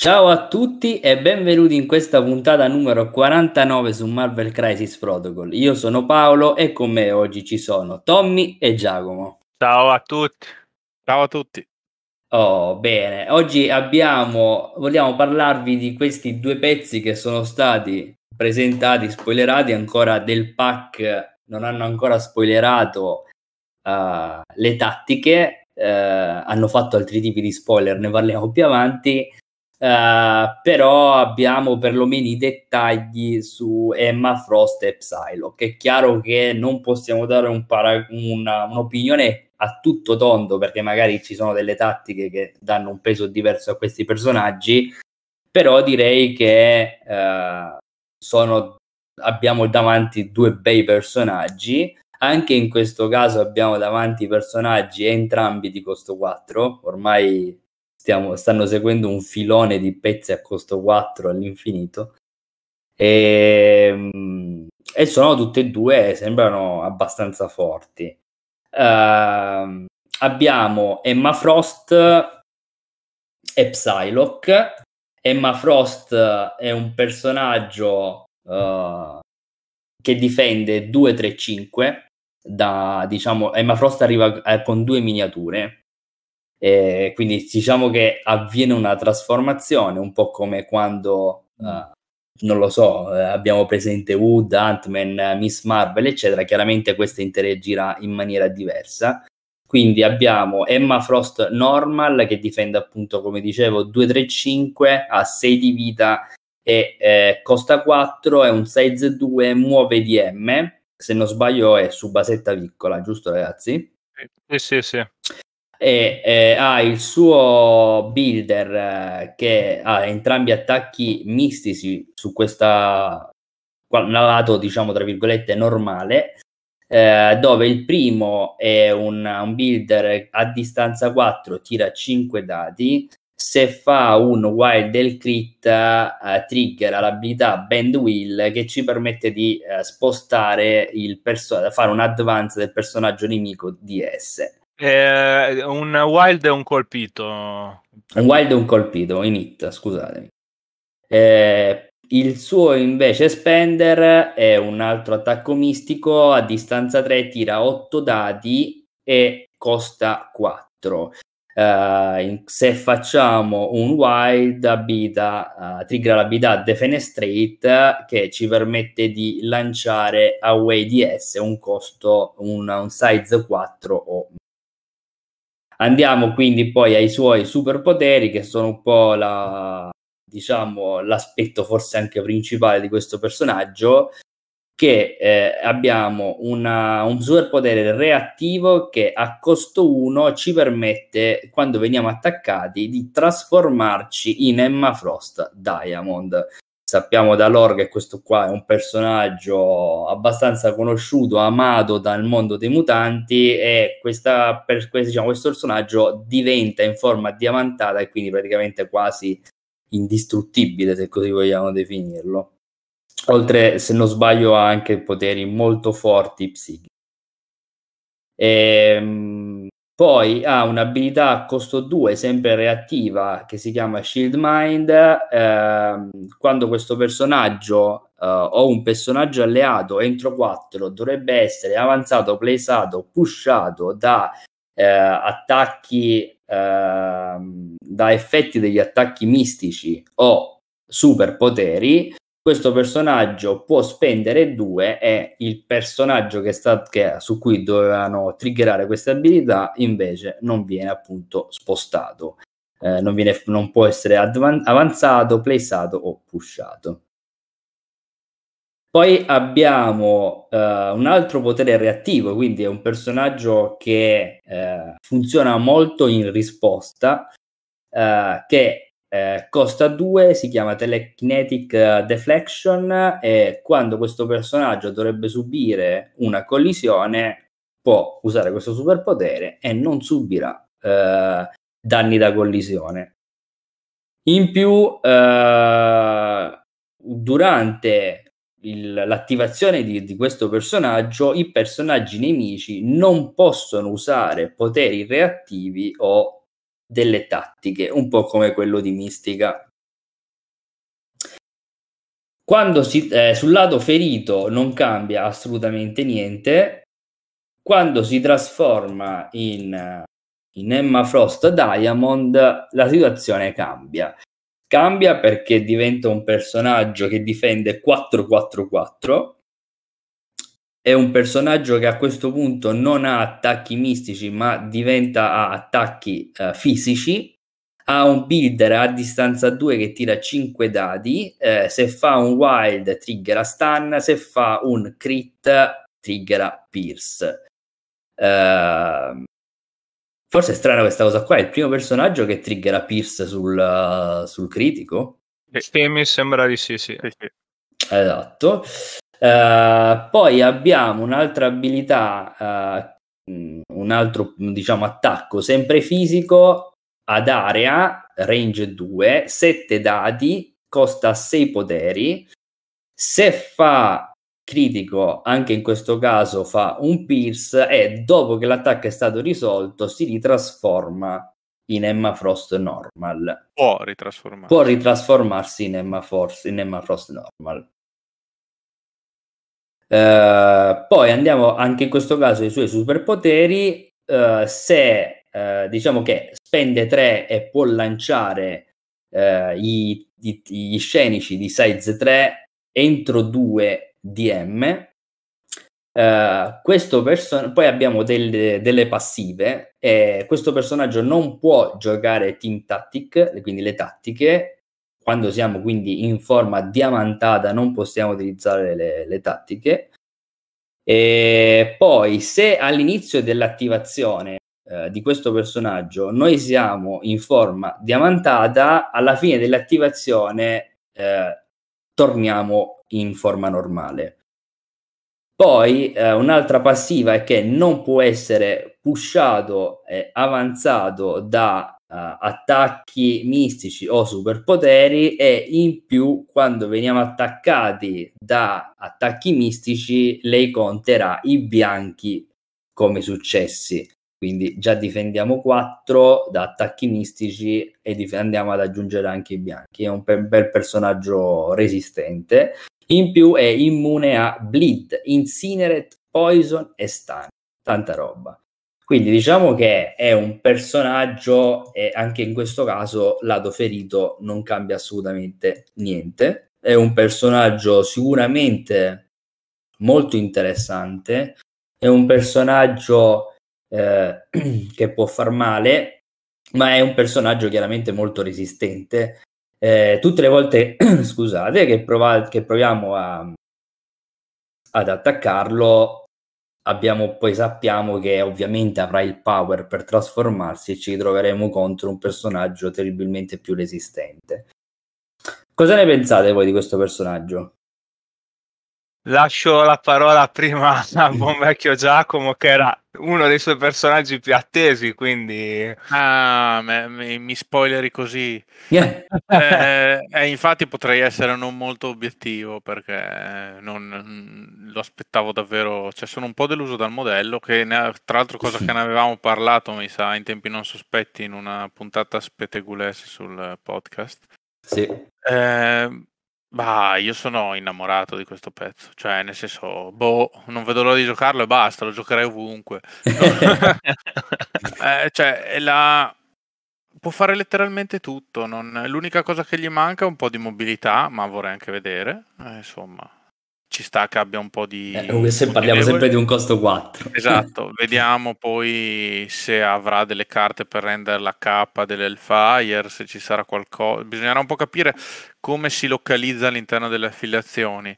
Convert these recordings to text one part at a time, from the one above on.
Ciao a tutti e benvenuti in questa puntata numero 49 su Marvel Crisis Protocol. Io sono Paolo e con me oggi ci sono Tommy e Giacomo. Ciao a tutti. Ciao a tutti. Oh, bene. Oggi abbiamo vogliamo parlarvi di questi due pezzi che sono stati presentati, spoilerati ancora del pack, non hanno ancora spoilerato uh, le tattiche, uh, hanno fatto altri tipi di spoiler, ne parliamo più avanti Uh, però abbiamo perlomeno i dettagli su Emma Frost e Psylocke. È chiaro che non possiamo dare un para- una, un'opinione a tutto tondo perché magari ci sono delle tattiche che danno un peso diverso a questi personaggi, però direi che uh, sono, abbiamo davanti due bei personaggi. Anche in questo caso abbiamo davanti personaggi entrambi di costo 4, ormai stiamo, stanno seguendo un filone di pezzi a costo 4 all'infinito. E, ehm, e sono tutte e due, sembrano abbastanza forti. Uh, abbiamo Emma Frost e Psylocke. Emma Frost è un personaggio uh, che difende 2-3-5 da diciamo Emma Frost arriva eh, con due miniature e quindi diciamo che avviene una trasformazione, un po' come quando, uh, non lo so, eh, abbiamo presente Wood, Ant-Man, Miss Marvel, eccetera. Chiaramente questa interagisce in maniera diversa. Quindi abbiamo Emma Frost normal che difende appunto, come dicevo, 2-3-5, ha 6 di vita e eh, costa 4, è un size 2, muove di M, se non sbaglio è su basetta piccola, giusto ragazzi? Sì, sì, sì e eh, ha il suo builder eh, che ha entrambi attacchi mistici su questa lato diciamo tra virgolette normale eh, dove il primo è un, un, builder a distanza 4 tira 5 dati se fa un wild del crit uh, trigger l'abilità bend wheel che ci permette di uh, spostare il personaggio fare un advance del personaggio nemico di S eh, un wild e un colpito. Un wild e un colpito, in hit, scusatemi. Eh, il suo invece spender è un altro attacco mistico a distanza 3, tira 8 dadi e costa 4. Uh, eh, se facciamo un wild abilità, uh, trigger l'abilità defenestrate che ci permette di lanciare away di S un costo un, un size 4 o Andiamo quindi poi ai suoi superpoteri, che sono un po' la, diciamo, l'aspetto forse anche principale di questo personaggio, che eh, abbiamo una, un superpotere reattivo che a costo 1 ci permette, quando veniamo attaccati, di trasformarci in Emma Frost Diamond sappiamo da loro che questo qua è un personaggio abbastanza conosciuto, amato dal mondo dei mutanti e questa, per, diciamo, questo personaggio diventa in forma diamantata e quindi praticamente quasi indistruttibile, se così vogliamo definirlo. Oltre, se non sbaglio, ha anche poteri molto forti psichici. E, ehm, poi ha un'abilità a costo 2, sempre reattiva, che si chiama Shield Mind. Eh, quando questo personaggio eh, o un personaggio alleato entro 4 dovrebbe essere avanzato, placeato, pushato da eh, attacchi, ehm, da effetti degli attacchi mistici o superpoteri, questo personaggio può spendere due e il personaggio che sta, che, su cui dovevano triggerare queste abilità invece non viene appunto spostato. Eh, non, viene, non, può essere advan- avanzato, placeato o pushato. Poi abbiamo uh, un altro potere reattivo, quindi è un personaggio che uh, funziona molto in risposta, uh, che eh, costa 2, si chiama Telekinetic eh, Deflection e quando questo personaggio dovrebbe subire una collisione può usare questo superpotere e non subirà eh, danni da collisione. In più, eh, durante il, l'attivazione di, di, questo personaggio, i personaggi nemici non possono usare poteri reattivi o delle tattiche, un po' come quello di Mistica. Quando si, eh, sul lato ferito non cambia assolutamente niente, quando si trasforma in, eh, in Emma Frost Diamond la situazione cambia. Cambia perché diventa un personaggio che difende 444 è un personaggio che a questo punto non ha attacchi mistici, ma diventa a attacchi uh, fisici. Ha un builder a distanza 2 che tira 5 dadi. Eh, se fa un wild, triggera stun. Se fa un crit, triggera pierce. Uh, forse è strana questa cosa qua. È il primo personaggio che triggera pierce sul, uh, sul critico. Sì, mi sembra di sì, sì. sì, sì. Esatto. Uh, poi abbiamo un'altra abilità, uh, un altro diciamo attacco sempre fisico ad area, range 2, 7 dati, costa 6 poteri. Se fa critico, anche in questo caso fa un pierce e dopo che l'attacco è stato risolto si ritrasforma in Emma Frost normal. Può ritrasformarsi. Può ritrasformarsi in Emma, Force, in Emma Frost normal. Uh, poi andiamo anche in questo caso ai suoi superpoteri. Uh, se uh, diciamo che spende 3 e può lanciare i, i, gli scenici di size 3 entro 2 DM. questo person- poi abbiamo delle, delle passive. E questo personaggio non può giocare team tactic, quindi le tattiche, quando siamo quindi in forma diamantata non possiamo utilizzare le, le tattiche. E poi se all'inizio dell'attivazione eh, di questo personaggio noi siamo in forma diamantata, alla fine dell'attivazione eh, torniamo in forma normale. Poi eh, un'altra passiva è che non può essere pushato e avanzato da attacchi mistici o superpoteri e in più quando veniamo attaccati da attacchi mistici lei conterà i bianchi come successi. Quindi già difendiamo 4 da attacchi mistici e dif- andiamo ad aggiungere anche i bianchi. È un pe- bel personaggio resistente. In più è immune a bleed, incinerate, poison e stun. Tanta roba quindi diciamo che è un personaggio e anche in questo caso lato ferito non cambia assolutamente niente. È un personaggio sicuramente molto interessante, è un personaggio eh, che può far male, ma è un personaggio chiaramente molto resistente. Eh, tutte le volte, scusate, che, prova- che proviamo a, ad attaccarlo, abbiamo, poi sappiamo che ovviamente avrà il power per trasformarsi e ci troveremo contro un personaggio terribilmente più resistente. Cosa ne pensate voi di questo personaggio? Lascio la parola prima al buon vecchio Giacomo, che era uno dei suoi personaggi più attesi, quindi... Ah, me, mi spoileri così. Yeah. eh, eh, infatti potrei essere non molto obiettivo, perché non, lo aspettavo davvero... Cioè, sono un po' deluso dal modello, che ne, tra l'altro cosa che ne avevamo parlato, mi sa, in tempi non sospetti, in una puntata spetegules sul podcast. Sì. Eh, Bah, io sono innamorato di questo pezzo, cioè nel senso, boh, non vedo l'ora di giocarlo e basta, lo giocherei ovunque. eh, cioè, la... può fare letteralmente tutto, non... l'unica cosa che gli manca è un po' di mobilità, ma vorrei anche vedere, eh, insomma, ci sta che abbia un po' di... Eh, se parliamo sempre di un costo 4. Esatto, vediamo poi se avrà delle carte per rendere la K dell'Hellfire, se ci sarà qualcosa. Bisognerà un po' capire come si localizza all'interno delle affiliazioni.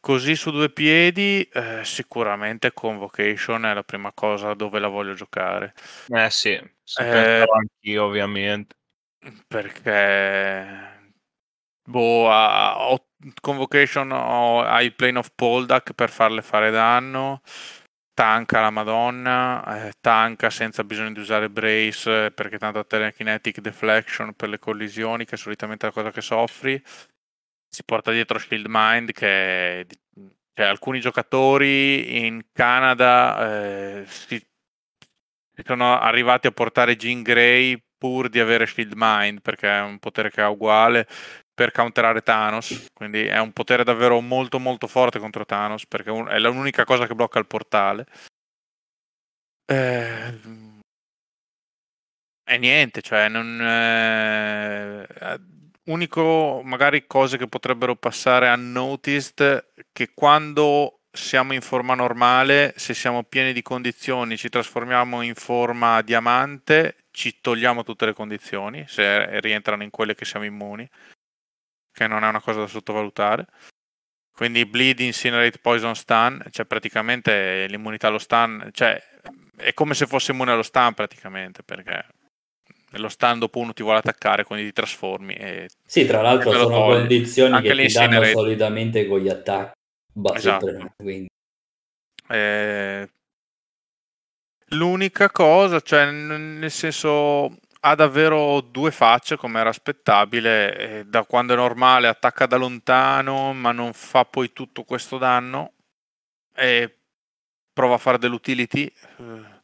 Così su due piedi, eh, sicuramente Convocation è la prima cosa dove la voglio giocare. Eh sì, eh, anch'io ovviamente. Perché boh, a, a Convocation ho, hai Plane of Poldak per farle fare danno? Tanca la madonna eh, tanca senza bisogno di usare brace perché tanto ha telekinetic deflection per le collisioni che è solitamente la cosa che soffri. Si porta dietro Shield Mind che cioè, alcuni giocatori in Canada eh, si sono arrivati a portare Jean Grey pur di avere Shield Mind perché è un potere che ha uguale per counterare Thanos, quindi è un potere davvero molto molto forte contro Thanos perché è l'unica cosa che blocca il portale. Eh, e niente, cioè non... Eh, unico magari cose che potrebbero passare unnoticed che quando siamo in forma normale, se siamo pieni di condizioni, ci trasformiamo in forma diamante, ci togliamo tutte le condizioni, se rientrano in quelle che siamo immuni, che non è una cosa da sottovalutare. Quindi bleed, incinerate, poison, stun, cioè praticamente l'immunità allo stun, cioè è come se fosse immune allo stun praticamente, perché lo stun dopo uno ti vuole attaccare, quindi ti trasformi. E sì, tra l'altro sono togli. condizioni Anche che ti danno solitamente con gli attacchi. Esatto. Eh, l'unica cosa, cioè nel senso ha davvero due facce come era aspettabile da quando è normale attacca da lontano ma non fa poi tutto questo danno e prova a fare dell'utility eh,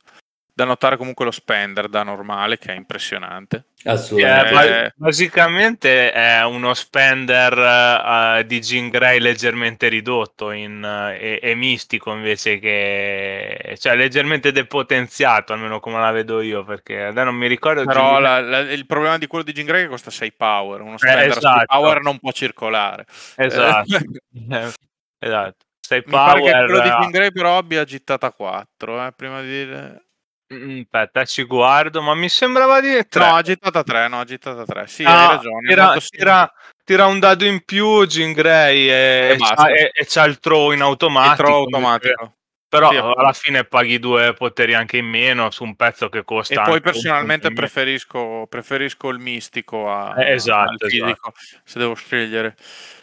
da notare comunque lo spender da normale che è impressionante. Assolutamente. Eh, basicamente è uno spender uh, di Jean Grey leggermente ridotto in, uh, e, e, mistico invece che cioè leggermente depotenziato, almeno come la vedo io, perché adesso non mi ricordo. Però la, la, il problema di quello di Jean Grey è che costa 6 power, uno spender eh, esatto. 6 power non può circolare. Esatto. esatto. 6 mi power, pare che quello di Jean Grey però abbia gittata 4, eh, prima di dire aspetta, ci guardo, ma mi sembrava di 3. No, agitata 3, no, agitata 3. Sì, ah, hai ragione. Tira, tira, tira, un dado in più, Jean Grey, e, e, c'ha, e, e c'ha il throw in automatico. Il throw automatico. Però sì, alla fine paghi due poteri anche in meno su un pezzo che costa. E poi personalmente preferisco, preferisco, il mistico a, eh, esatto, fisico, esatto. se devo scegliere.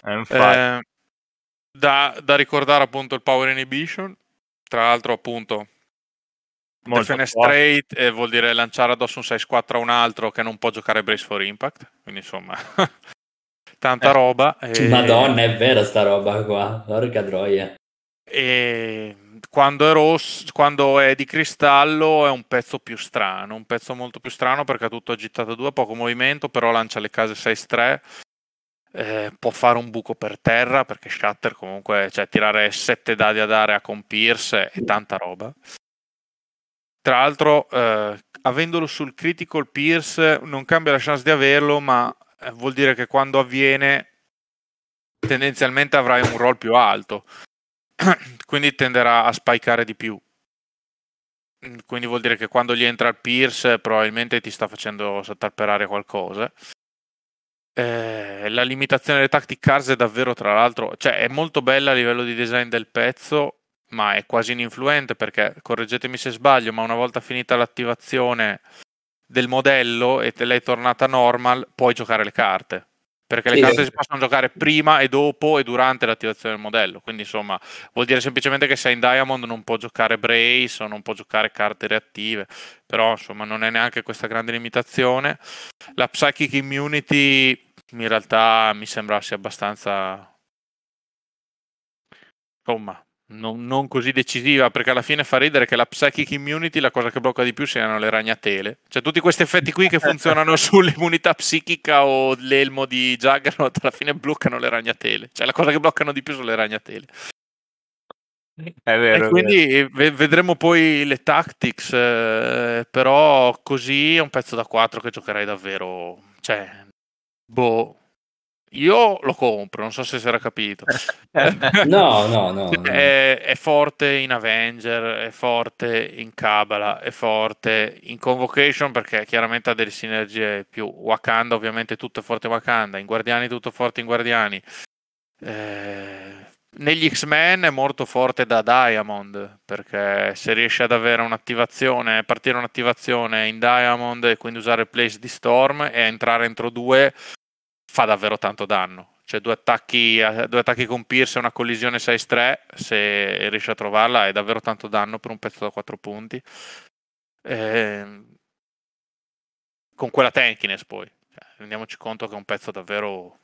Eh, eh, da, da ricordare appunto il Power Inhibition. Tra l'altro appunto Defenestrate eh, vuol dire lanciare addosso un 6-4 a un altro che non può giocare Brace for Impact. Quindi insomma, tanta eh, roba. E... Madonna, è vera sta roba qua. Porca troia. E quando è, rosso, quando è di cristallo è un pezzo più strano, un pezzo molto più strano perché ha tutto agitato 2, poco movimento, però lancia le case 6-3. Eh, può fare un buco per terra perché Shatter comunque, cioè tirare 7 dadi ad area con Pierce è tanta roba. Tra l'altro, eh, avendolo sul critical Pierce non cambia la chance di averlo, ma eh, vuol dire che quando avviene tendenzialmente avrai un roll più alto, quindi tenderà a spikare di più. Quindi vuol dire che quando gli entra il Pierce probabilmente ti sta facendo saltare per aria qualcosa. Eh, la limitazione delle tactic cars è davvero, tra l'altro, cioè è molto bella a livello di design del pezzo, ma è quasi ininfluente perché, correggetemi se sbaglio, ma una volta finita l'attivazione del modello e te l'hai tornata normal, puoi giocare le carte. Perché le sì, carte si possono giocare prima e dopo e durante l'attivazione del modello. Quindi, insomma, vuol dire semplicemente che sei in Diamond non può giocare Brace o non può giocare carte reattive. Però, insomma, non è neanche questa grande limitazione. La Psychic Immunity in realtà mi sembra sia abbastanza insomma non, non, così decisiva perché alla fine fa ridere che la psychic immunity la cosa che blocca di più siano le ragnatele. Cioè tutti questi effetti qui che funzionano sull'immunità psichica o l'elmo di Juggernaut alla fine bloccano le ragnatele. Cioè la cosa che bloccano di più sono le ragnatele. È vero, e quindi v- vedremo poi le tactics eh, però così è un pezzo da 4 che giocherai davvero cioè boh io lo compro, non so se si era capito. no, no, no. È, è, forte in Avenger, è forte in Kabbalah, è forte in Convocation perché chiaramente ha delle sinergie più. Wakanda, ovviamente tutto è forte in Wakanda, in Guardiani tutto forte in Guardiani. Eh, negli X-Men è molto forte da Diamond perché se riesce ad avere un'attivazione, partire un'attivazione in Diamond e quindi usare il place di Storm e entrare entro due fa davvero tanto danno. Cioè due attacchi, eh, due attacchi con Pierce e una collisione 6-3, se riesci a trovarla è davvero tanto danno per un pezzo da 4 punti. Eh, con quella tankiness poi. Cioè, rendiamoci conto che è un pezzo davvero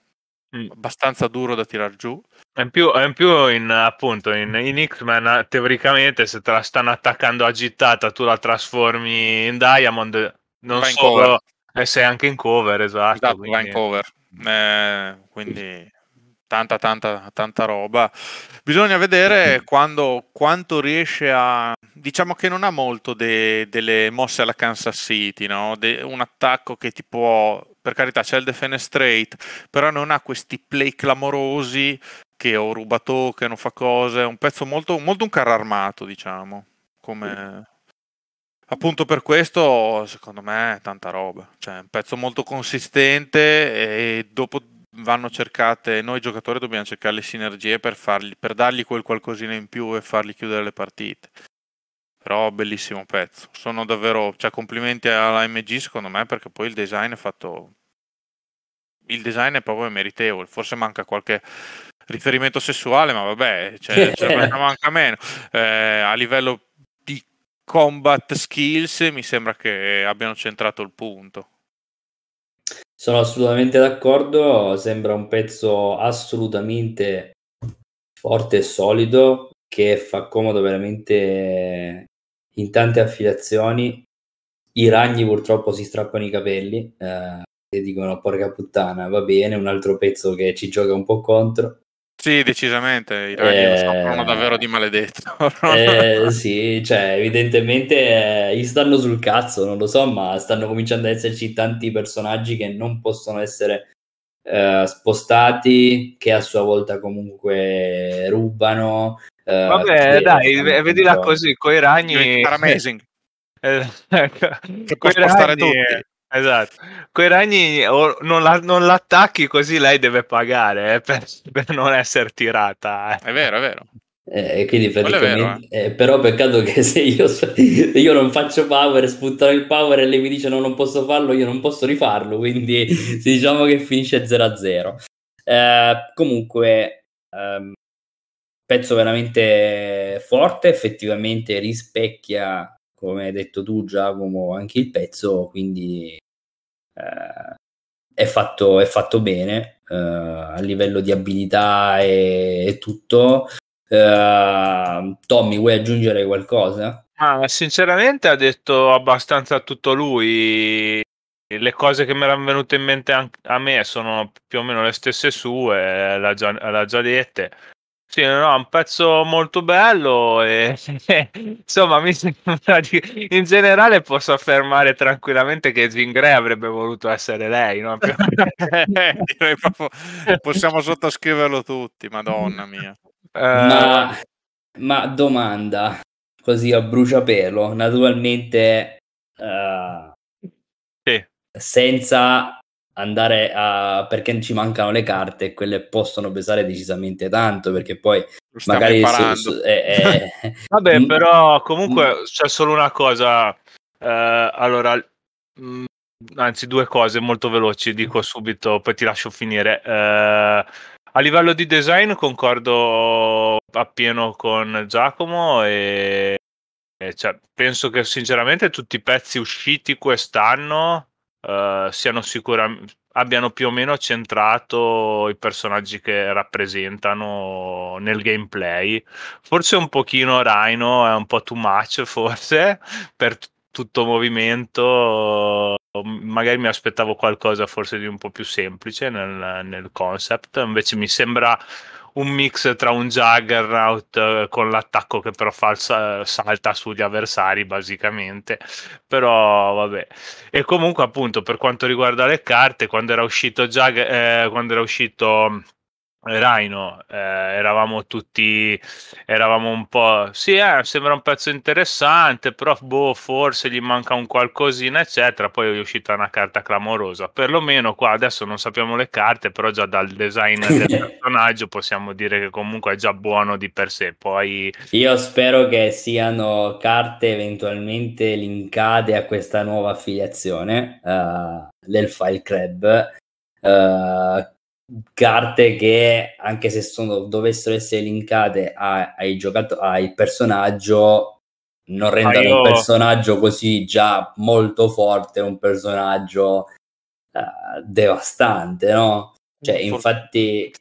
mm. abbastanza duro da tirar giù. In più, in, più in, appunto in, in X-Men teoricamente se te la stanno attaccando agitata tu la trasformi in Diamond non solo e sei anche in cover esatto, esatto quindi... in cover Eh, quindi tanta tanta tanta roba. Bisogna vedere quando, quanto riesce a diciamo che non ha molto de, delle mosse alla Kansas City no? De, un attacco che ti può per carità c'è il defenestrate però non ha questi play clamorosi che ho rubato che non fa cose è un pezzo molto, molto un carro armato diciamo come appunto per questo secondo me è tanta roba cioè un pezzo molto consistente e dopo vanno cercate, noi giocatori dobbiamo cercare le sinergie per, fargli, per dargli quel qualcosina in più e fargli chiudere le partite. Però bellissimo pezzo, sono davvero, cioè complimenti alla MG secondo me perché poi il design è fatto, il design è proprio meritevole, forse manca qualche riferimento sessuale, ma vabbè, cioè, cioè manca meno. Eh, a livello combat skills mi sembra che abbiano centrato il punto. Sono assolutamente d'accordo, sembra un pezzo assolutamente forte e solido che fa comodo veramente in tante affiliazioni. I ragni purtroppo si strappano i capelli eh, e dicono porca puttana, va bene, un altro pezzo che ci gioca un po' contro. Sì, decisamente, i ragni eh, sono davvero di maledetto. eh, sì, cioè, evidentemente eh, gli stanno sul cazzo, non lo so, ma stanno cominciando ad esserci tanti personaggi che non possono essere eh, spostati, che a sua volta comunque rubano. Eh, Vabbè, dai, vedila così, con i ragni... Amazing. Eh, può spostare ragni... tutti. Esatto, quei ragni non, la, non, l'attacchi così lei deve pagare eh, per, per, non essere tirata. Eh. È vero, è vero. Eh, quindi praticamente, vero, eh. però peccato che se io, se io, non faccio power, sputtano il power e lei mi dice no, non posso farlo, io non posso rifarlo, quindi diciamo che finisce 0-0. Eh, comunque, ehm, pezzo veramente forte, effettivamente rispecchia come hai detto tu Giacomo, anche il pezzo, quindi eh, è, fatto, è, fatto, bene eh, a livello di abilità e, e tutto. Uh, Tommy, vuoi aggiungere qualcosa? Ah, sinceramente ha detto abbastanza tutto lui. Le cose che mi erano venute in mente a me sono più o meno le stesse sue, l'ha già, l'ha già dette. Sì, no, un pezzo molto bello e insomma mi sembra di... in generale posso affermare tranquillamente che Zingre avrebbe voluto essere lei, no? Direi proprio, possiamo sottoscriverlo tutti, madonna mia. Uh... Ma, ma, domanda, così a bruciapelo, naturalmente uh, sì. senza andare a perché ci mancano le carte quelle possono pesare decisamente tanto perché poi magari su, su, eh, eh, vabbè però comunque mm. c'è solo una cosa eh, allora mh, mm, anzi due cose molto veloci dico subito poi ti lascio finire. Eh, a livello di design concordo appieno con Giacomo e, e cioè, penso che sinceramente tutti i pezzi usciti quest'anno uh, siano sicuramente abbiano più o meno centrato i personaggi che rappresentano nel gameplay. Forse un pochino Rhino è un po' too much, forse, per t- tutto movimento. Magari mi aspettavo qualcosa forse di un po' più semplice nel, nel concept, invece mi sembra un mix tra un Juggernaut eh, con l'attacco che però fa, salta sugli avversari basicamente. Però vabbè. E comunque appunto per quanto riguarda le carte quando era uscito Jugger, eh, quando era uscito Rhino, eh, eravamo tutti, eravamo un po', sì, eh, sembra un pezzo interessante, però boh, forse gli manca un qualcosina, eccetera. Poi è uscita una carta clamorosa. Perlomeno qua adesso non sappiamo le carte, però già dal design del personaggio possiamo dire che comunque è già buono di per sé. Poi io spero che siano carte eventualmente linkate a questa nuova affiliazione uh, del File Crab. Uh, carte che anche se sono, dovessero essere linkate a, ai giocatori al personaggio non rendono io... un personaggio così già molto forte un personaggio uh, devastante no? cioè infatti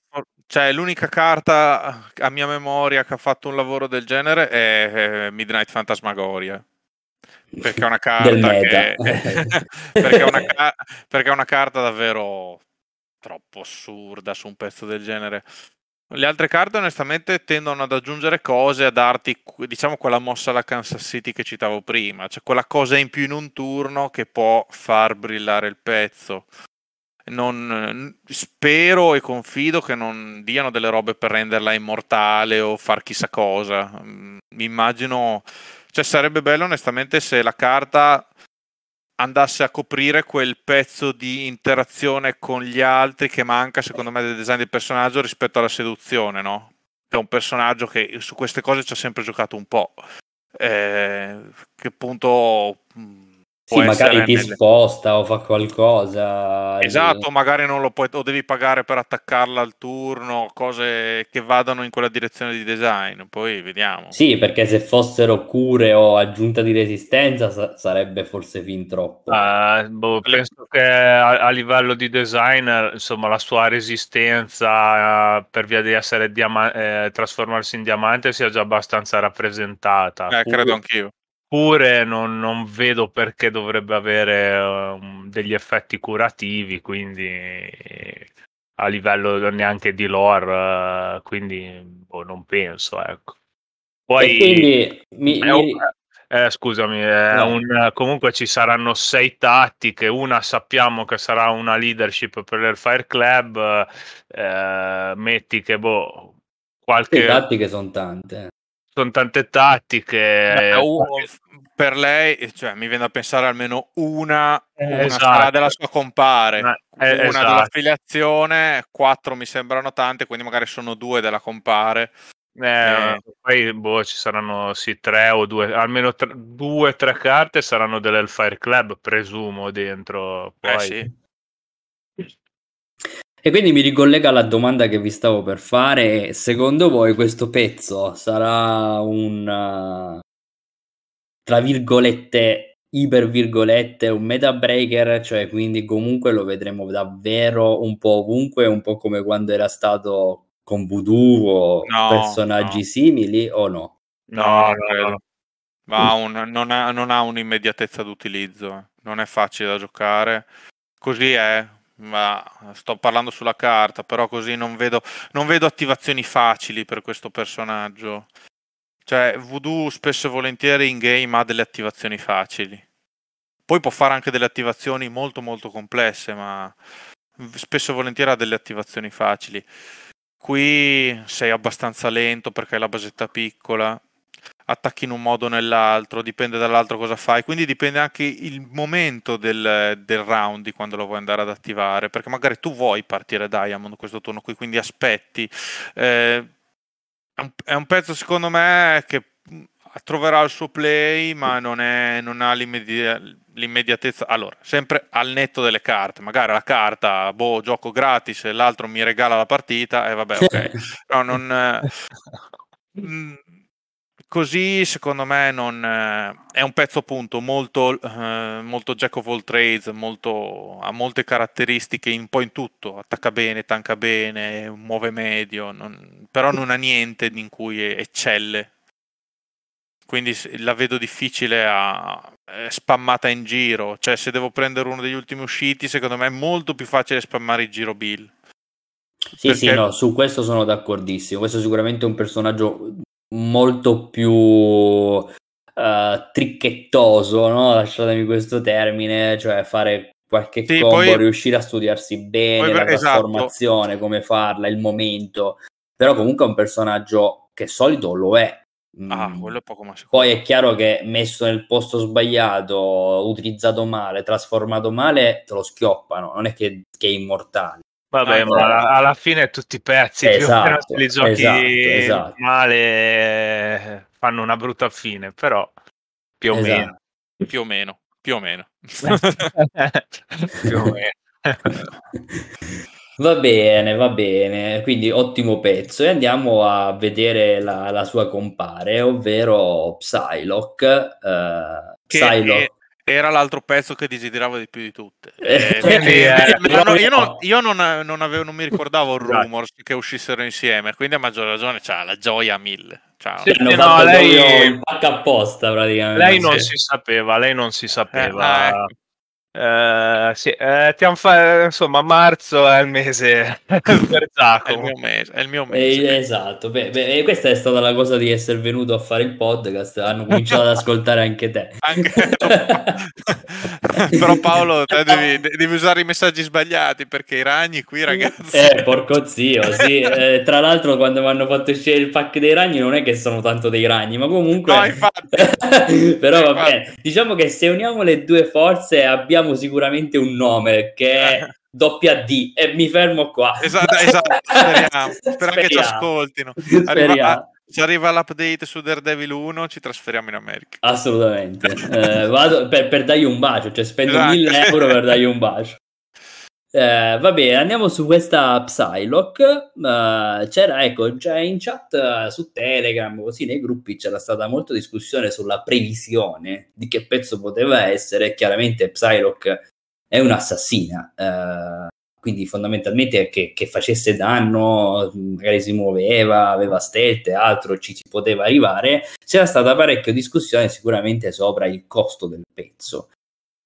cioè l'unica carta a mia memoria che ha fatto un lavoro del genere è Midnight Fantasmagoria perché è una carta che... perché, è una, perché è una carta davvero troppo assurda su un pezzo del genere. Le altre carte onestamente tendono ad aggiungere cose, a darti diciamo quella mossa alla Kansas City che citavo prima, cioè quella cosa in più in un turno che può far brillare il pezzo. Non, spero e confido che non diano delle robe per renderla immortale o far chissà cosa. Mi immagino, cioè sarebbe bello onestamente se la carta andasse a coprire quel pezzo di interazione con gli altri che manca secondo me del design del personaggio rispetto alla seduzione, no? È un personaggio che su queste cose ci ha sempre giocato un po'. Eh, che appunto sì, magari ti nelle... sposta o fa qualcosa. Esatto, magari non lo puoi, o devi pagare per attaccarla al turno, cose che vadano in quella direzione di design, poi vediamo. Sì, perché se fossero cure o aggiunta di resistenza sa- sarebbe forse fin troppo. Uh, boh, penso che a-, a, livello di design, insomma, la sua resistenza uh, per via di essere diama- eh, trasformarsi in diamante sia già abbastanza rappresentata. Eh, credo anch'io Eppure non, non, vedo perché dovrebbe avere um, degli effetti curativi, quindi a livello neanche di lore, uh, quindi boh, non penso, ecco. Poi, quindi, mi, è, mi... Eh, scusami, no. un, comunque ci saranno sei tattiche, una sappiamo che sarà una leadership per il Fire Club, eh, metti che boh, qualche... Le tattiche sono tante sono tante tattiche. Beh, per lei, cioè, mi viene a pensare almeno una, eh, una esatto. della sua compare, eh, una esatto. dell'affiliazione, quattro mi sembrano tante, quindi magari sono due della compare. Eh, eh. Poi boh, ci saranno sì, tre o due, almeno tre, due o tre carte saranno dell'Hellfire Club, presumo, dentro. Poi... Eh, sì. E quindi mi ricollega alla domanda che vi stavo per fare. Secondo voi questo pezzo sarà un, tra virgolette, iper virgolette, un meta breaker, cioè quindi comunque lo vedremo davvero un po' ovunque, un po' come quando era stato con Voodoo o no, personaggi no. simili o no? No, no, no. Ma un, non, ha, non ha un'immediatezza d'utilizzo, non è facile da giocare. Così è, ma sto parlando sulla carta, però così non vedo, non vedo attivazioni facili per questo personaggio. Cioè, Voodoo spesso e volentieri in game ha delle attivazioni facili. Poi può fare anche delle attivazioni molto molto complesse, ma spesso e volentieri ha delle attivazioni facili. Qui sei abbastanza lento perché hai la basetta piccola attacchi in un modo o nell'altro, dipende dall'altro cosa fai, quindi dipende anche il momento del, del, round di quando lo vuoi andare ad attivare, perché magari tu vuoi partire Diamond questo turno qui, quindi aspetti. Eh, è, un, è, un, pezzo secondo me che mm, troverà il suo play, ma non, è, non ha l'immedi- l'immediatezza. Allora, sempre al netto delle carte, magari la carta, boh, gioco gratis e l'altro mi regala la partita, e eh, vabbè, ok. No, non... Eh, mm, così secondo me non, eh, è un pezzo appunto molto, eh, molto jack of all trades, molto, ha molte caratteristiche un po' in tutto, attacca bene, tanca bene, muove medio, non, però non ha niente in cui eccelle. Quindi la vedo difficile a spammata in giro, cioè se devo prendere uno degli ultimi usciti, secondo me è molto più facile spammare il giro Bill. Sì, Perché... sì, no, su questo sono d'accordissimo. Questo è sicuramente un personaggio molto più uh, tricchettoso, no? lasciatemi questo termine, cioè fare qualche sì, combo, poi, riuscire a studiarsi bene la esatto. trasformazione, esatto. come farla, il momento. Però comunque è un personaggio che solito lo è. Ah, mm. quello è poco ma Poi è chiaro che messo nel posto sbagliato, utilizzato male, trasformato male, te lo schioppano, non è che, che è immortale. Vabbè, ma alla, alla, fine tutti i pezzi esatto, più li giochi esatto, esatto. male fanno una brutta fine, però più o esatto. meno. Più o meno, più o meno. più o meno. Va bene, va bene, quindi ottimo pezzo e andiamo a vedere la, la sua compare, ovvero Psylocke. Uh, Psylocke era l'altro pezzo che desideravo di più di tutte. Eh, eh, io, non, io non, non, avevo, non, mi ricordavo il esatto. rumors che uscissero insieme, quindi a maggior ragione c'ha la gioia a mille. Ciao. Sì, no, lei apposta praticamente. Lei non sì. si sapeva, lei non si sapeva. Eh, ah, ecco. Uh, sì, eh, fa- insomma, marzo è il mese per Giacomo. È il mio mese. È il mio mese. Eh, esatto, beh, beh, questa è stata la cosa di essere venuto a fare il podcast. Hanno cominciato ad ascoltare anche te. Anche... Però, Paolo, te devi, devi, usare i messaggi sbagliati perché i ragni qui, ragazzi. Eh, porco zio, sì. Eh, tra l'altro, quando mi hanno fatto uscire il pack dei ragni, non è che sono tanto dei ragni, ma comunque. No, infatti. Però va bene. Diciamo che se uniamo le due forze abbiamo abbiamo sicuramente un nome che è eh. doppia D e mi fermo qua. Esatto, esatto. Speriamo. Spero che ci ascoltino. Arriva, se arriva l'update su Daredevil 1 ci trasferiamo in America. Assolutamente. eh, vado per, per, dargli un bacio, cioè spendo esatto. 1000 euro per dargli un bacio. Eh, va bene, andiamo su questa Psylocke. Uh, c'era, ecco, già in chat uh, su Telegram, così nei gruppi c'era stata molta discussione sulla previsione di che pezzo poteva essere. Chiaramente Psylocke è un'assassina, uh, quindi fondamentalmente che, che, facesse danno, magari si muoveva, aveva stealth e altro, ci si poteva arrivare. C'era stata parecchia discussione sicuramente sopra il costo del pezzo.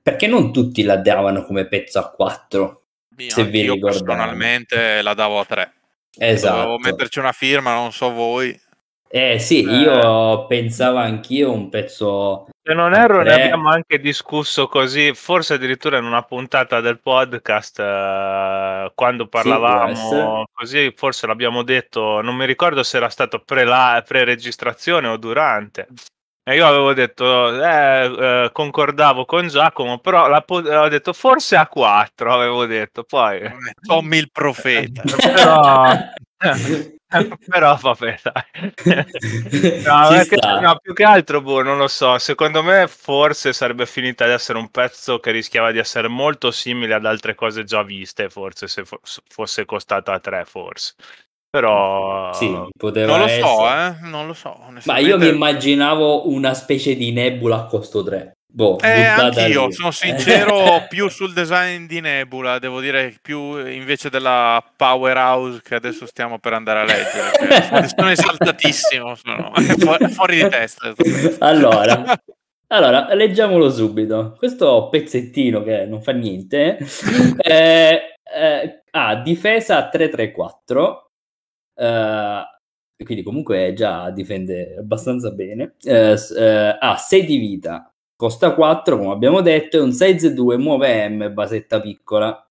Perché non tutti la davano come pezzo a 4 se vi io personalmente la davo a 3. Esatto. Dovevo metterci una firma, non so voi. Eh sì, eh. io pensavo anch'io un pezzo. Se non erro, ne abbiamo anche discusso così, forse addirittura in una puntata del podcast, eh, quando parlavamo sì, così, forse l'abbiamo detto, non mi ricordo se era stato pre-registrazione o durante. E io avevo detto, eh, eh, concordavo con Giacomo, però la, ho detto forse a 4, avevo detto, poi... Tommy il profeta. però... però vabbè dai. No, perché, no, più che altro boh, non lo so secondo me forse sarebbe finita di essere un pezzo che rischiava di essere molto simile ad altre cose già viste forse se fo- fosse costata a 3 forse però sì, poteva non lo essere. so, eh? non lo so. Ma io mi immaginavo una specie di nebula a costo 3. Boh, eh, anch'io, lì. sono sincero, più sul design di Nebula, devo dire più invece della Powerhouse che adesso stiamo per andare a leggere. Sono esaltatissimo, sono fuori, fuori di testa. Allora, allora, leggiamolo subito. Questo pezzettino che non fa niente eh, eh, ha difesa 334 Uh, quindi comunque già difende abbastanza bene. Uh, uh, ha 6 di vita, costa 4 come abbiamo detto, è un size 2, muove M, basetta piccola.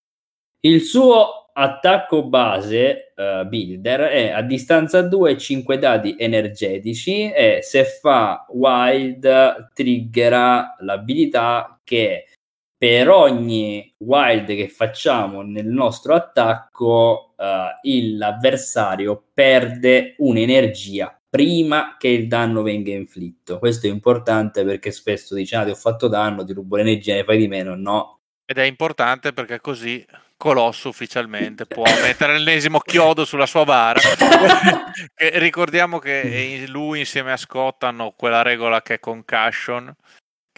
Il suo attacco base uh, builder è a distanza 2 5 dadi energetici e se fa wild triggera l'abilità che per ogni wild che facciamo nel nostro attacco, uh, l'avversario perde un'energia prima che il danno venga inflitto. Questo è importante perché spesso dice: Ah, ti ho fatto danno, ti rubo l'energia, ne fai di meno. No. Ed è importante perché così Colosso ufficialmente può mettere l'ennesimo chiodo sulla sua bara. ricordiamo che lui insieme a Scott hanno quella regola che è concussion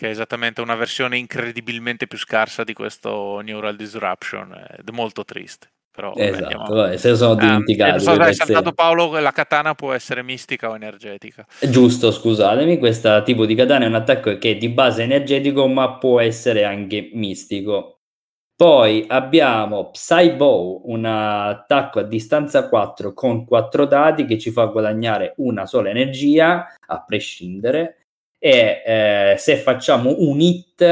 che è esattamente una versione incredibilmente più scarsa di questo Neural Disruption ed è molto triste. Però, esatto, vabbè, se sono dimenticato. Um, so hai saltato Paolo, la katana può essere mistica o energetica. Giusto, scusatemi, questo tipo di katana è un attacco che è di base energetico ma può essere anche mistico. Poi abbiamo Psybow, un attacco a distanza 4 con 4 dati che ci fa guadagnare una sola energia a prescindere e eh, se facciamo un hit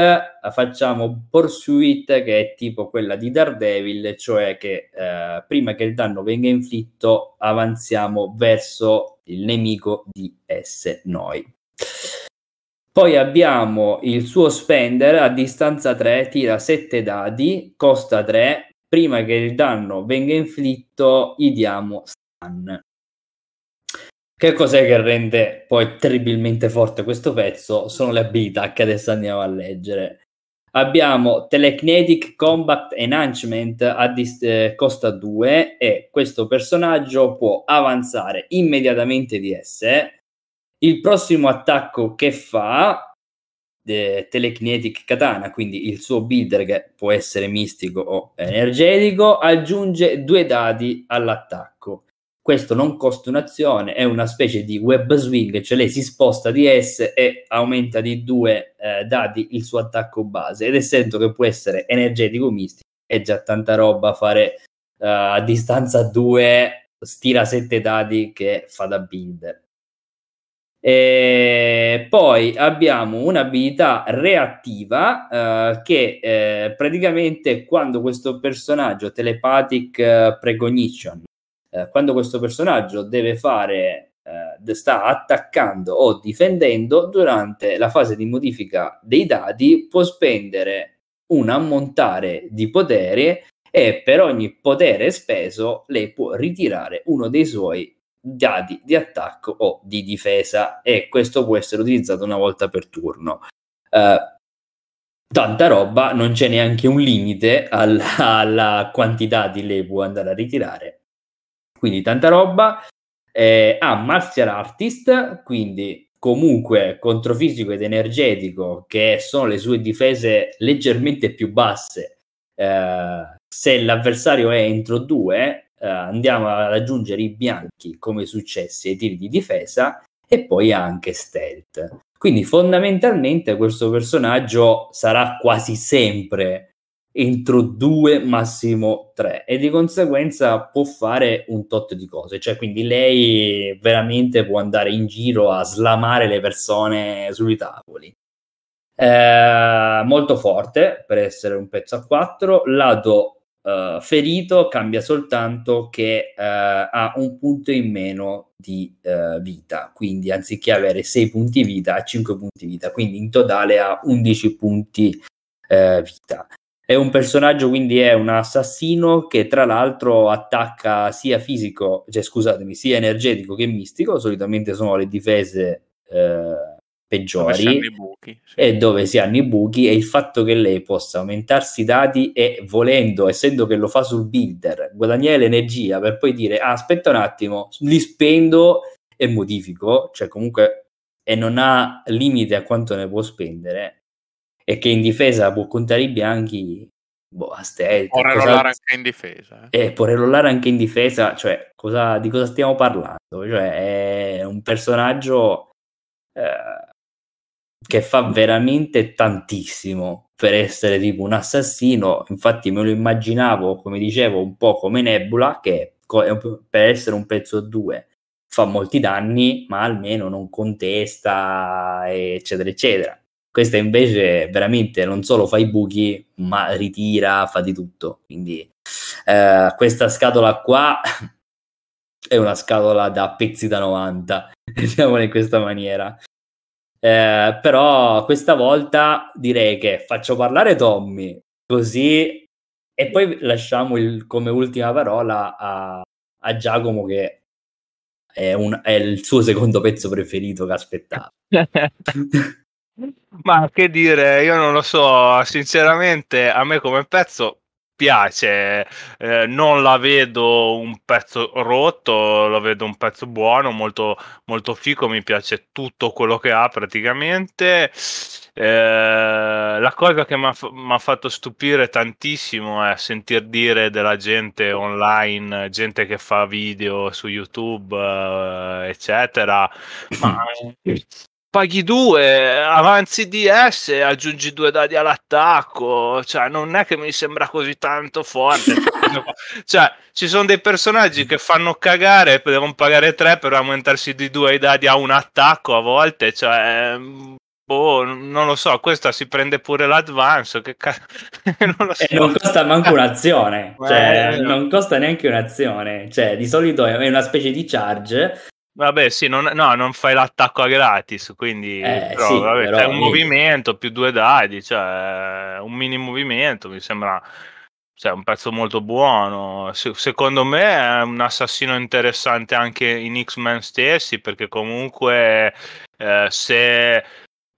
facciamo pursuit che è tipo quella di Daredevil cioè che eh, prima che il danno venga inflitto avanziamo verso il nemico di esse noi. Poi abbiamo il suo spender a distanza 3 tira 7 dadi costa 3 prima che il danno venga inflitto gli diamo stun che cos'è che rende poi terribilmente forte questo pezzo? Sono le abilità che adesso andiamo a leggere. Abbiamo Telekinetic Combat Enhancement a dist- eh, costa 2 e questo personaggio può avanzare immediatamente di esse. Il prossimo attacco che fa eh, Telekinetic Katana, quindi il suo builder che può essere mistico o energetico, aggiunge due dadi all'attacco questo non costa un'azione, è una specie di web swing, cioè lei si sposta di S e aumenta di due eh, dati il suo attacco base. Ed essendo che può essere energetico mistico, è già tanta roba fare uh, a distanza 2 stira 7 dadi che fa da builder. E poi abbiamo un'abilità reattiva uh, che eh, praticamente quando questo personaggio telepathic uh, precognition uh, quando questo personaggio deve fare sta attaccando o difendendo durante la fase di modifica dei dati può spendere un ammontare di potere e per ogni potere speso lei può ritirare uno dei suoi dati di attacco o di difesa e questo può essere utilizzato una volta per turno. Uh, tanta roba, non c'è neanche un limite alla, alla, quantità di lei può andare a ritirare. Quindi tanta roba. Eh, ha Martial Artist, quindi comunque controfisico ed energetico, che sono le sue difese leggermente più basse. Eh, se l'avversario è entro due, eh, andiamo a raggiungere i bianchi come successi ai tiri di difesa e poi anche stealth. Quindi fondamentalmente questo personaggio sarà quasi sempre entro due, massimo tre, e di conseguenza può fare un tot di cose. Cioè, quindi lei veramente può andare in giro a slamare le persone sui tavoli. Eh, molto forte per essere un pezzo a 4. Lato uh, ferito cambia soltanto che uh, ha un punto in meno di uh, vita, quindi anziché avere 6 punti vita ha 5 punti vita, quindi in totale ha 11 punti vita. È un personaggio, quindi è un assassino che tra l'altro attacca sia fisico, cioè scusatemi, sia energetico che mistico, solitamente sono le difese eh, peggiori buchi, sì. e dove si hanno i buchi e il fatto che lei possa aumentarsi i dati e volendo, essendo che lo fa sul builder, guadagnare l'energia per poi dire ah, aspetta un attimo, li spendo e modifico, cioè comunque e non ha limite a quanto ne può spendere e che in difesa può contare i bianchi boh, a stealth, può rerollare anche in difesa eh. eh può rerollare anche in difesa cioè cosa, di cosa stiamo parlando cioè è un personaggio eh, che fa veramente tantissimo per essere tipo un assassino. Infatti, me lo immaginavo, come dicevo, un po' come Nebula, che per essere un pezzo 2 fa molti danni, ma almeno non contesta, eccetera, eccetera. Questa invece veramente non solo fa i buchi, ma ritira, fa di tutto. Quindi eh, questa scatola qua è una scatola da pezzi da 90, diciamolo in questa maniera. Eh, però questa volta direi che faccio parlare Tommy così e poi lasciamo il, come ultima parola a, a Giacomo che è, un, è, il suo secondo pezzo preferito che aspettava. Ma che dire, io non lo so, sinceramente a me come pezzo piace, eh, non la vedo un pezzo rotto, la vedo un pezzo buono, molto, molto fico, mi piace tutto quello che ha praticamente. Eh, la cosa che mi ha fatto stupire tantissimo è sentir dire della gente online, gente che fa video su YouTube, eh, eccetera, ma paghi due, avanzi DS, aggiungi due dadi all'attacco, cioè non è che mi sembra così tanto forte. cioè, ci sono dei personaggi che fanno cagare, devono pagare tre per aumentarsi di due i dadi a un attacco a volte, cioè boh, non lo so, questa si prende pure l'advance, che ca... non, lo so. e non costa manco un'azione, cioè, eh, non costa neanche un'azione, cioè di solito è una specie di charge Vabbè, sì, non, no, non fai l'attacco a gratis, quindi eh, però, sì, vabbè, però, un movimento più due dadi, cioè un mini movimento, mi sembra cioè, un pezzo molto buono. Se, secondo me è un assassino interessante anche in X-Men stessi, perché comunque eh, se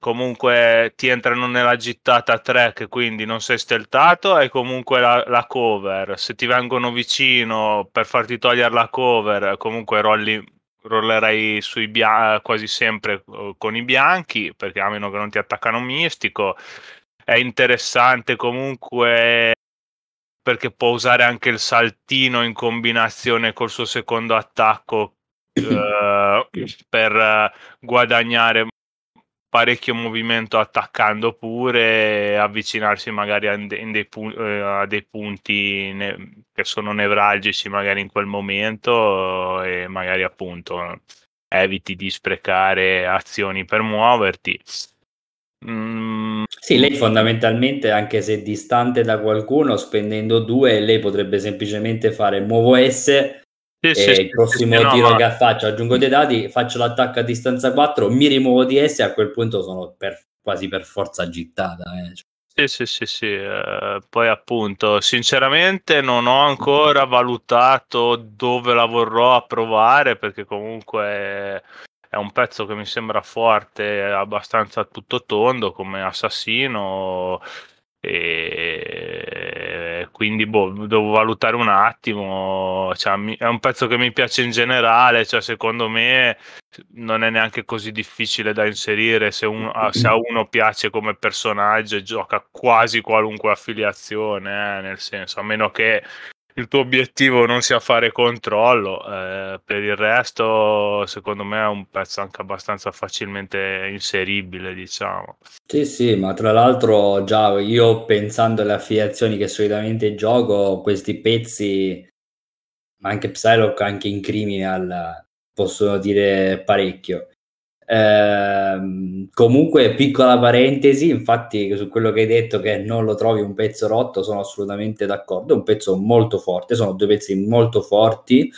comunque ti entrano nella gittata 3 che quindi non sei steltato hai comunque la, la, cover se ti vengono vicino per farti togliere la cover comunque rolli rollerai sui bia- quasi sempre con i bianchi perché a meno che non ti attaccano mistico. È interessante comunque perché può usare anche il saltino in combinazione col suo secondo attacco eh, per guadagnare parecchio movimento attaccando pure avvicinarsi magari a, de- dei, pu- eh, a dei punti ne- che sono nevralgici magari in quel momento e magari appunto eviti di sprecare azioni per muoverti. Mm. Sì, lei fondamentalmente, anche se distante da qualcuno, spendendo due, lei potrebbe semplicemente fare muovo S sì, sì, il prossimo sì, tiro no, che faccio aggiungo dei dati, faccio l'attacco a distanza 4, mi rimuovo di essi e a quel punto sono per, quasi per forza gittata. Eh. Sì, sì, sì, sì. Eh, poi appunto, sinceramente non ho ancora valutato dove la vorrò a provare perché comunque è un pezzo che mi sembra forte, abbastanza tutto tondo come assassino e quindi boh, devo valutare un attimo cioè, è un pezzo che mi piace in generale cioè, secondo me non è neanche così difficile da inserire se, un, se a uno piace come personaggio e gioca quasi qualunque affiliazione eh, nel senso a meno che il tuo obiettivo non sia fare controllo, eh, per il resto secondo me è un pezzo anche abbastanza facilmente inseribile, diciamo. Sì, sì, ma tra l'altro già io pensando alle affiliazioni che solitamente gioco, questi pezzi, ma anche Psylocke, anche in Criminal, possono dire parecchio. Eh, comunque, piccola parentesi, infatti, su quello che hai detto che non lo trovi un pezzo rotto, sono assolutamente d'accordo. È un pezzo molto forte, sono due pezzi molto forti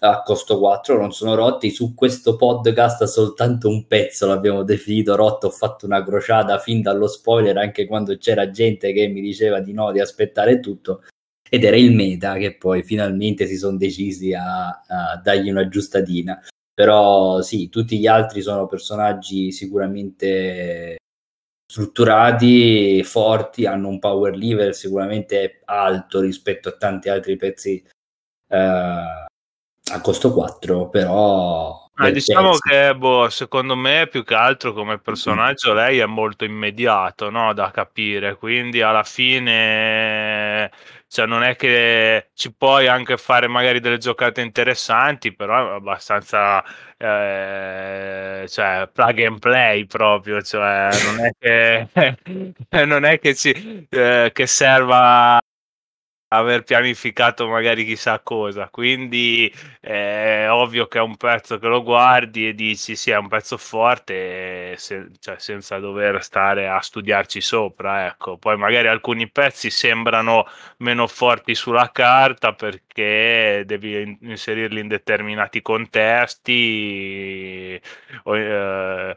a costo 4, non sono rotti. Su questo podcast soltanto un pezzo l'abbiamo definito rotto. Ho fatto una crociata fin dallo spoiler, anche quando c'era gente che mi diceva di no, di aspettare tutto. Ed era il meta che poi finalmente si sono decisi a, a dargli una giustatina però sì, tutti gli altri sono personaggi sicuramente strutturati, forti, hanno un power level sicuramente alto rispetto a tanti altri pezzi eh, a costo 4, però... Ah, diciamo pezzo. che boh, secondo me più che altro come personaggio lei è molto immediato no? da capire, quindi alla fine cioè non è che ci puoi anche fare magari delle giocate interessanti, però abbastanza eh, cioè, plug and play proprio, cioè non è che, non è che, ci, eh, che serva aver pianificato magari chissà cosa. Quindi è ovvio che è un pezzo che lo guardi e dici sì, è un pezzo forte, se, cioè, senza dover stare a studiarci sopra. Ecco. Poi magari alcuni pezzi sembrano meno forti sulla carta perché devi inserirli in determinati contesti. O, eh,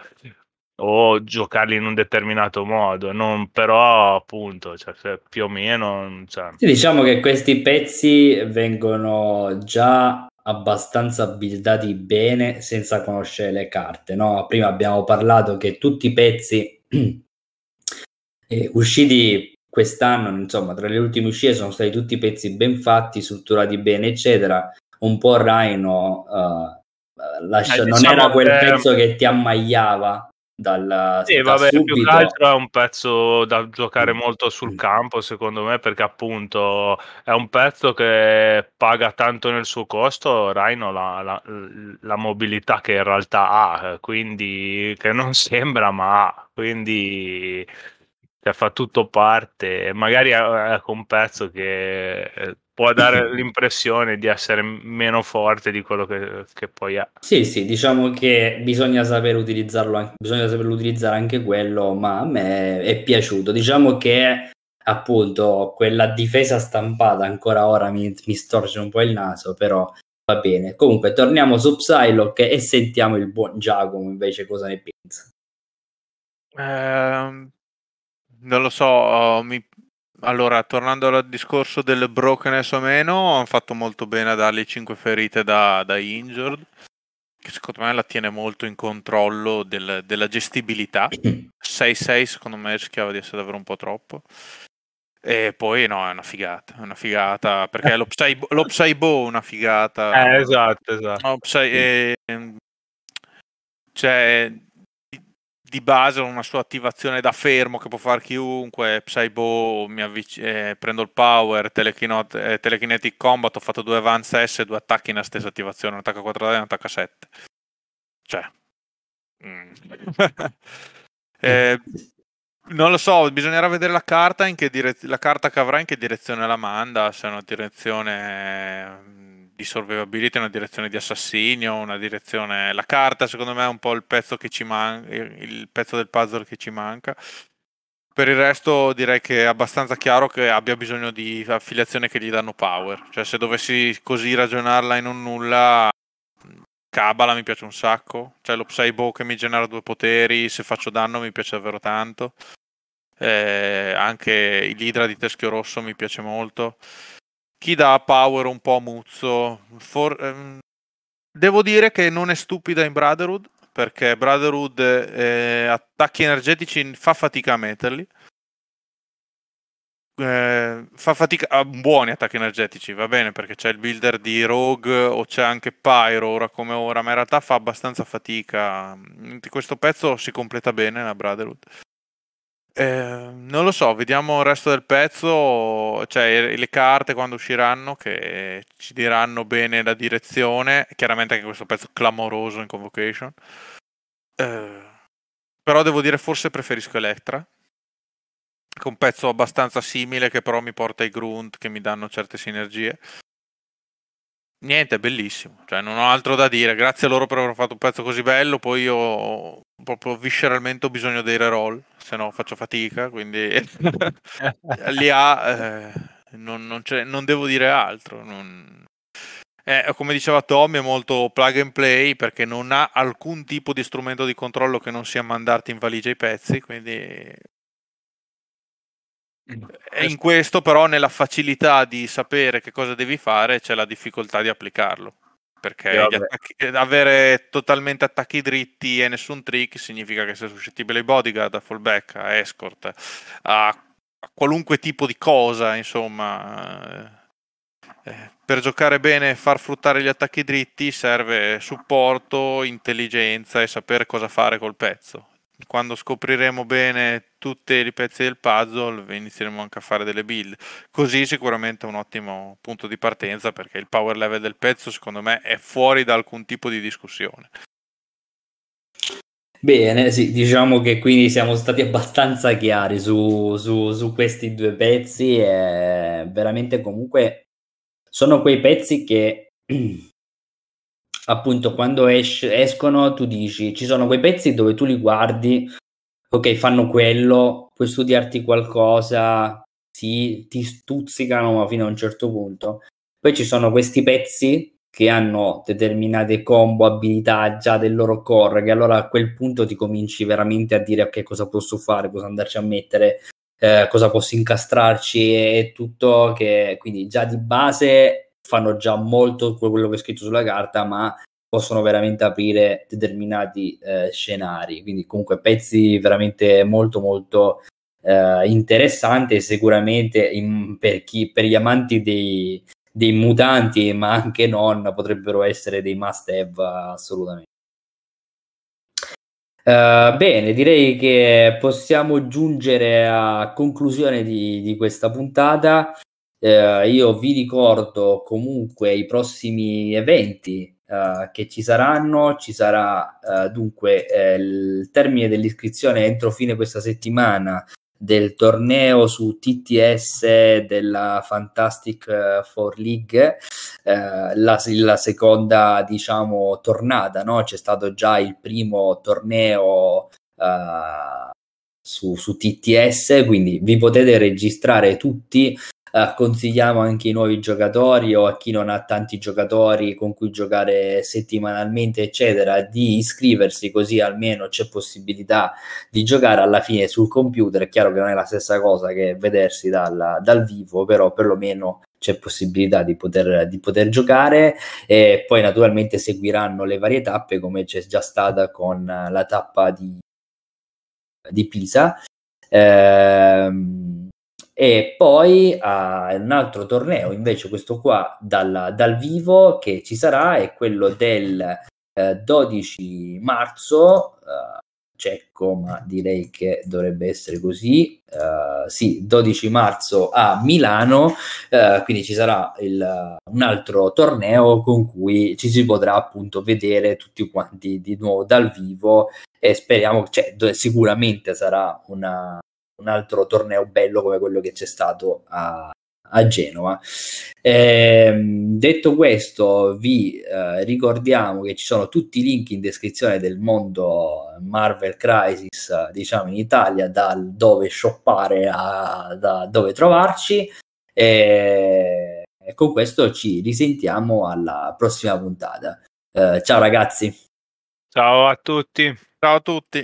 o giocarli in un determinato modo, non però appunto, cioè, più o meno... Cioè... Diciamo che questi pezzi vengono già abbastanza buildati bene senza conoscere le carte, no? Prima abbiamo parlato che tutti i pezzi eh, usciti quest'anno, insomma, tra le ultime uscite sono stati tutti pezzi ben fatti, strutturati bene, eccetera. Un po' Rhino uh, lascia... eh, diciamo non era quel che... pezzo che ti ammagliava dal sì, da vabbè, subito. più che altro è un pezzo da giocare mm. molto sul mm. campo secondo me perché appunto è un pezzo che paga tanto nel suo costo Rhino la, la, la mobilità che in realtà ha quindi che non sembra ma ha quindi cioè, fa tutto parte magari è, è un pezzo che può dare l'impressione di essere meno forte di quello che, che, poi è. Sì, sì, diciamo che bisogna saper utilizzarlo, anche, bisogna saperlo utilizzare anche quello, ma a me è piaciuto. Diciamo che appunto quella difesa stampata ancora ora mi, mi storce un po' il naso, però va bene. Comunque torniamo su Psylocke e sentiamo il buon Giacomo invece cosa ne pensa. Eh, non lo so, mi, allora, tornando al discorso del brokenness o meno, hanno fatto molto bene a dargli 5 ferite da, da injured, che secondo me la tiene molto in controllo del, della gestibilità. 6-6 secondo me rischiava di essere davvero un po' troppo. E poi no, è una figata, è una figata, perché lo, Psy, lo Psybo è una figata. Eh, esatto, esatto. Lo Psy, eh, cioè, di base una sua attivazione da fermo che può fare chiunque, Psybo, avvic- eh, prendo il power, telekinot- eh, telekinetic combat, ho fatto due avance S e due attacchi nella stessa attivazione, un attacco a 4 dadi e un attacco a 7. Cioè... Mm. eh, non lo so, bisognerà vedere la carta, direz- la carta che avrà in che direzione la manda, se è una direzione di survivability, una direzione di assassinio, una direzione... La carta secondo me è un po' il pezzo che ci manca, il pezzo del puzzle che ci manca. Per il resto direi che è abbastanza chiaro che abbia bisogno di affiliazioni che gli danno power. Cioè se dovessi così ragionarla in un nulla, Cabala mi piace un sacco. Cioè lo Psybo che mi genera due poteri, se faccio danno mi piace davvero tanto. Eh, anche l'Idra di Teschio Rosso mi piace molto chi dà power un po' muzzo. For, ehm, devo dire che non è stupida in Brotherhood, perché Brotherhood eh, attacchi energetici fa fatica a metterli. Eh, fa fatica a buoni attacchi energetici, va bene perché c'è il builder di Rogue o c'è anche Pyro ora come ora, ma in realtà fa abbastanza fatica. Questo pezzo si completa bene nella Brotherhood. Eh, non lo so, vediamo il resto del pezzo, cioè le carte quando usciranno che ci diranno bene la direzione, chiaramente anche questo pezzo clamoroso in Convocation. Eh, però devo dire forse preferisco Electra, che è un pezzo abbastanza simile che però mi porta ai Grunt che mi danno certe sinergie. Niente, è bellissimo, cioè non ho altro da dire, grazie a loro per aver fatto un pezzo così bello, poi io proprio visceralmente ho bisogno dei reroll, se no faccio fatica, quindi lì ha, eh, non, non, non, devo dire altro. Non... Eh, come diceva Tommy, è molto plug and play perché non ha alcun tipo di strumento di controllo che non sia mandarti in valigia i pezzi, quindi e in questo però nella facilità di sapere che cosa devi fare c'è la difficoltà di applicarlo. Perché attacchi, avere totalmente attacchi dritti e nessun trick significa che sei suscettibile ai bodyguard, a fallback, a escort, a, a qualunque tipo di cosa, insomma. Eh, per giocare bene e far fruttare gli attacchi dritti serve supporto, intelligenza e sapere cosa fare col pezzo quando scopriremo bene tutti i pezzi del puzzle inizieremo anche a fare delle build. Così sicuramente è un ottimo punto di partenza perché il power level del pezzo secondo me è fuori da alcun tipo di discussione. Bene, sì, diciamo che quindi siamo stati abbastanza chiari su, su, su questi due pezzi e veramente comunque sono quei pezzi che appunto quando es- escono tu dici ci sono quei pezzi dove tu li guardi ok fanno quello puoi studiarti qualcosa sì, ti stuzzicano fino a un certo punto poi ci sono questi pezzi che hanno determinate combo, abilità già del loro core, che allora a quel punto ti cominci veramente a dire ok cosa posso fare, cosa andarci a mettere, eh, cosa posso incastrarci e tutto, che quindi già di base fanno già molto quello che è scritto sulla carta, ma possono veramente aprire determinati eh, scenari. Quindi, comunque, pezzi veramente molto, molto eh, interessanti. Sicuramente in, per, chi, per gli amanti dei, dei mutanti, ma anche non, potrebbero essere dei must have assolutamente. Uh, bene, direi che possiamo giungere a conclusione di, di questa puntata. Eh, io vi ricordo comunque i prossimi eventi eh, che ci saranno. Ci sarà eh, dunque eh, il termine dell'iscrizione entro fine questa settimana del torneo su TTS della Fantastic eh, Four League, eh, la, la, seconda diciamo tornata, no? c'è stato già il primo torneo uh, su, su, TTS, quindi vi potete registrare tutti Uh, consigliamo anche ai nuovi giocatori o a chi non ha tanti giocatori con cui giocare settimanalmente, eccetera, di iscriversi così almeno c'è possibilità di giocare alla fine sul computer. È chiaro che non è la stessa cosa che vedersi dal, dal vivo, però perlomeno c'è possibilità di poter, di poter giocare e poi naturalmente seguiranno le varie tappe come c'è già stata con la tappa di, di Pisa. Ehm, e poi uh, un altro torneo, invece questo qua dal, dal vivo che ci sarà è quello del uh, eh, 12 marzo, uh, cieco, ma direi che dovrebbe essere così. Uh, sì, 12 marzo a Milano, uh, quindi ci sarà il, un altro torneo con cui ci si potrà appunto vedere tutti quanti di nuovo dal vivo e speriamo, cioè, sicuramente sarà una, un altro torneo bello come quello che c'è stato a, a Genova. Eh, detto questo, vi eh, ricordiamo che ci sono tutti i link in descrizione del mondo Marvel Crisis, diciamo in Italia, da dove shoppare a da dove trovarci. E, e con questo ci risentiamo alla prossima puntata. Eh, ciao ragazzi. Ciao a tutti. Ciao a tutti.